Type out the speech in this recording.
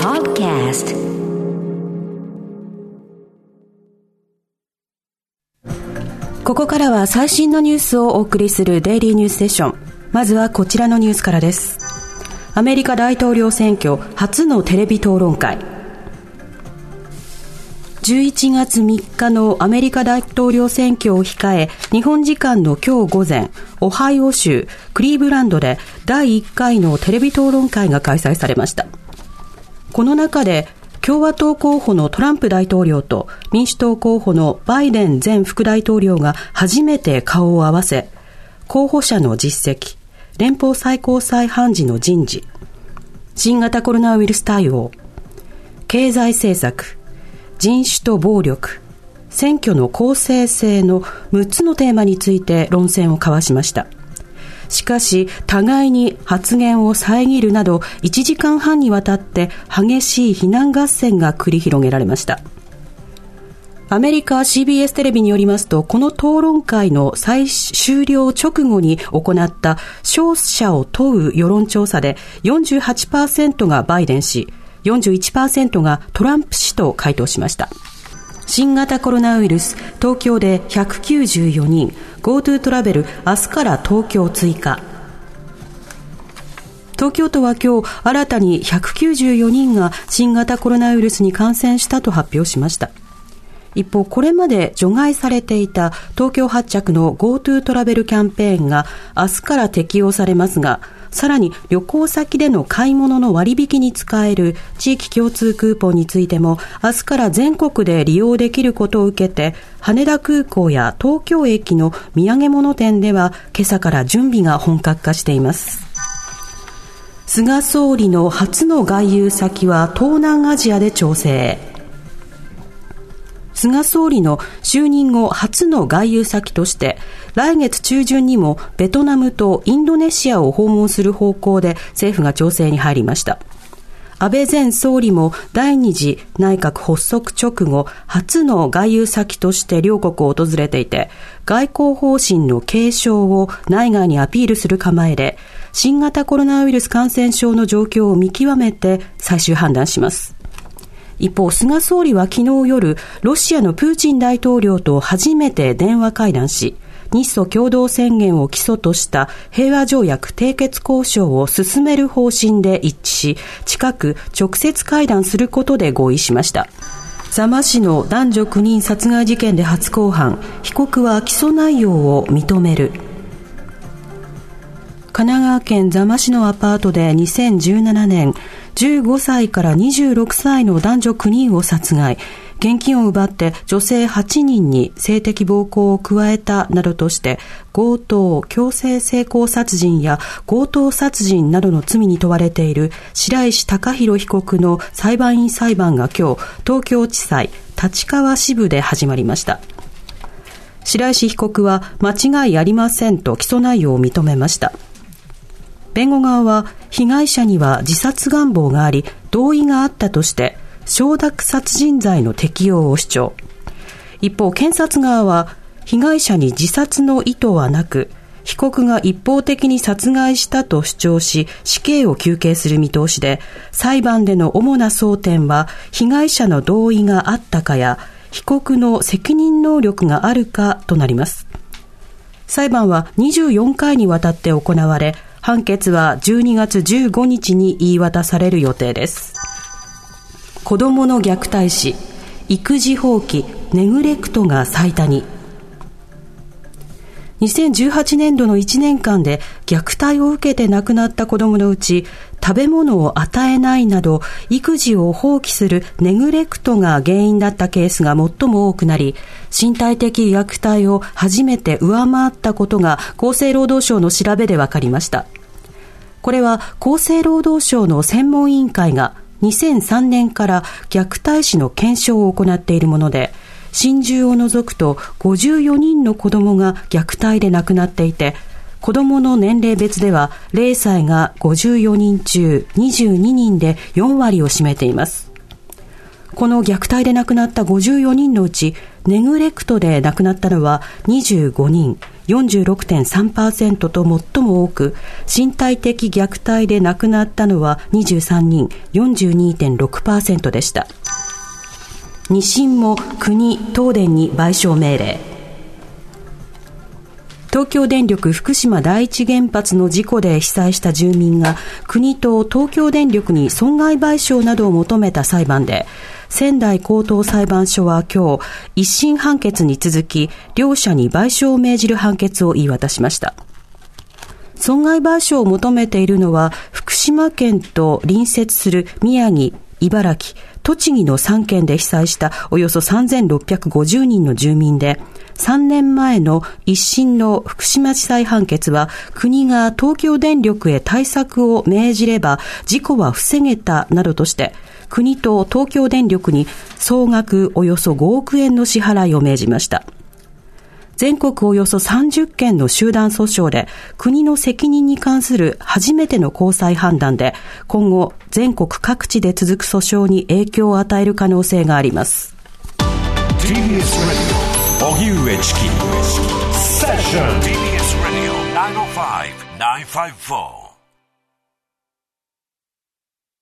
Podcast. ここからは最新のニュースをお送りするデイリーニュースセッションまずはこちらのニュースからです。アメリカ大統領選挙初のテレビ討論会。11月3日のアメリカ大統領選挙を控え、日本時間の今日午前、オハイオ州クリーブランドで第1回のテレビ討論会が開催されました。この中で、共和党候補のトランプ大統領と民主党候補のバイデン前副大統領が初めて顔を合わせ、候補者の実績、連邦最高裁判事の人事、新型コロナウイルス対応、経済政策、人種と暴力、選挙の公正性の6つのテーマについて論戦を交わしました。しかし、互いに発言を遮るなど、1時間半にわたって激しい非難合戦が繰り広げられました。アメリカ CBS テレビによりますと、この討論会の最終了直後に行った勝者を問う世論調査で48%がバイデン氏、41%がトランプ氏と回答しました。新型コロナウイルス、東京で194人、GoTo トラベル、明日から東京追加。東京都は今日新たに194人が新型コロナウイルスに感染したと発表しました。一方、これまで除外されていた東京発着の GoTo トラベルキャンペーンが明日から適用されますが、さらに旅行先での買い物の割引に使える地域共通クーポンについても明日から全国で利用できることを受けて羽田空港や東京駅の土産物店では今朝から準備が本格化しています。菅総理の初の外遊先は東南アジアで調整。菅総理の就任後初の外遊先として、来月中旬にもベトナムとインドネシアを訪問する方向で政府が調整に入りました。安倍前総理も第二次内閣発足直後、初の外遊先として両国を訪れていて、外交方針の継承を内外にアピールする構えで、新型コロナウイルス感染症の状況を見極めて最終判断します。一方、菅総理は昨日夜、ロシアのプーチン大統領と初めて電話会談し、日ソ共同宣言を基礎とした平和条約締結交渉を進める方針で一致し、近く直接会談することで合意しました。座間市の男女9人殺害事件で初公判、被告は起訴内容を認める。神奈川県座間市のアパートで2017年、15歳から26歳の男女9人を殺害、現金を奪って女性8人に性的暴行を加えたなどとして、強盗、強制性交殺人や強盗殺人などの罪に問われている白石隆弘被告の裁判員裁判が今日、東京地裁立川支部で始まりました。白石被告は間違いありませんと起訴内容を認めました。弁護側は被害者には自殺願望があり同意があったとして承諾殺人罪の適用を主張。一方検察側は被害者に自殺の意図はなく被告が一方的に殺害したと主張し死刑を求刑する見通しで裁判での主な争点は被害者の同意があったかや被告の責任能力があるかとなります。裁判は24回にわたって行われ判決は12月15日に言い渡される予定です。子供の虐待死、育児放棄、ネグレクトが最多に。2018年度の1年間で虐待を受けて亡くなった子供のうち食べ物を与えないなど育児を放棄するネグレクトが原因だったケースが最も多くなり身体的虐待を初めて上回ったことが厚生労働省の調べで分かりました。これは厚生労働省の専門委員会が2003年から虐待死の検証を行っているもので心中を除くと54人の子供が虐待で亡くなっていて、子供の年齢別では0歳が54人中22人で4割を占めています。この虐待で亡くなった54人のうち、ネグレクトで亡くなったのは25人、46.3%と最も多く、身体的虐待で亡くなったのは23人、42.6%でした。二審も国、東電に賠償命令。東京電力福島第一原発の事故で被災した住民が国と東京電力に損害賠償などを求めた裁判で仙台高等裁判所は今日一審判決に続き両者に賠償を命じる判決を言い渡しました損害賠償を求めているのは福島県と隣接する宮城茨城、栃木の3県で被災したおよそ3650人の住民で、3年前の一審の福島地裁判決は国が東京電力へ対策を命じれば事故は防げたなどとして国と東京電力に総額およそ5億円の支払いを命じました。全国およそ30件の集団訴訟で国の責任に関する初めての高裁判断で今後全国各地で続く訴訟に影響を与える可能性があります。荻上チキセッション TBS Radio 905-954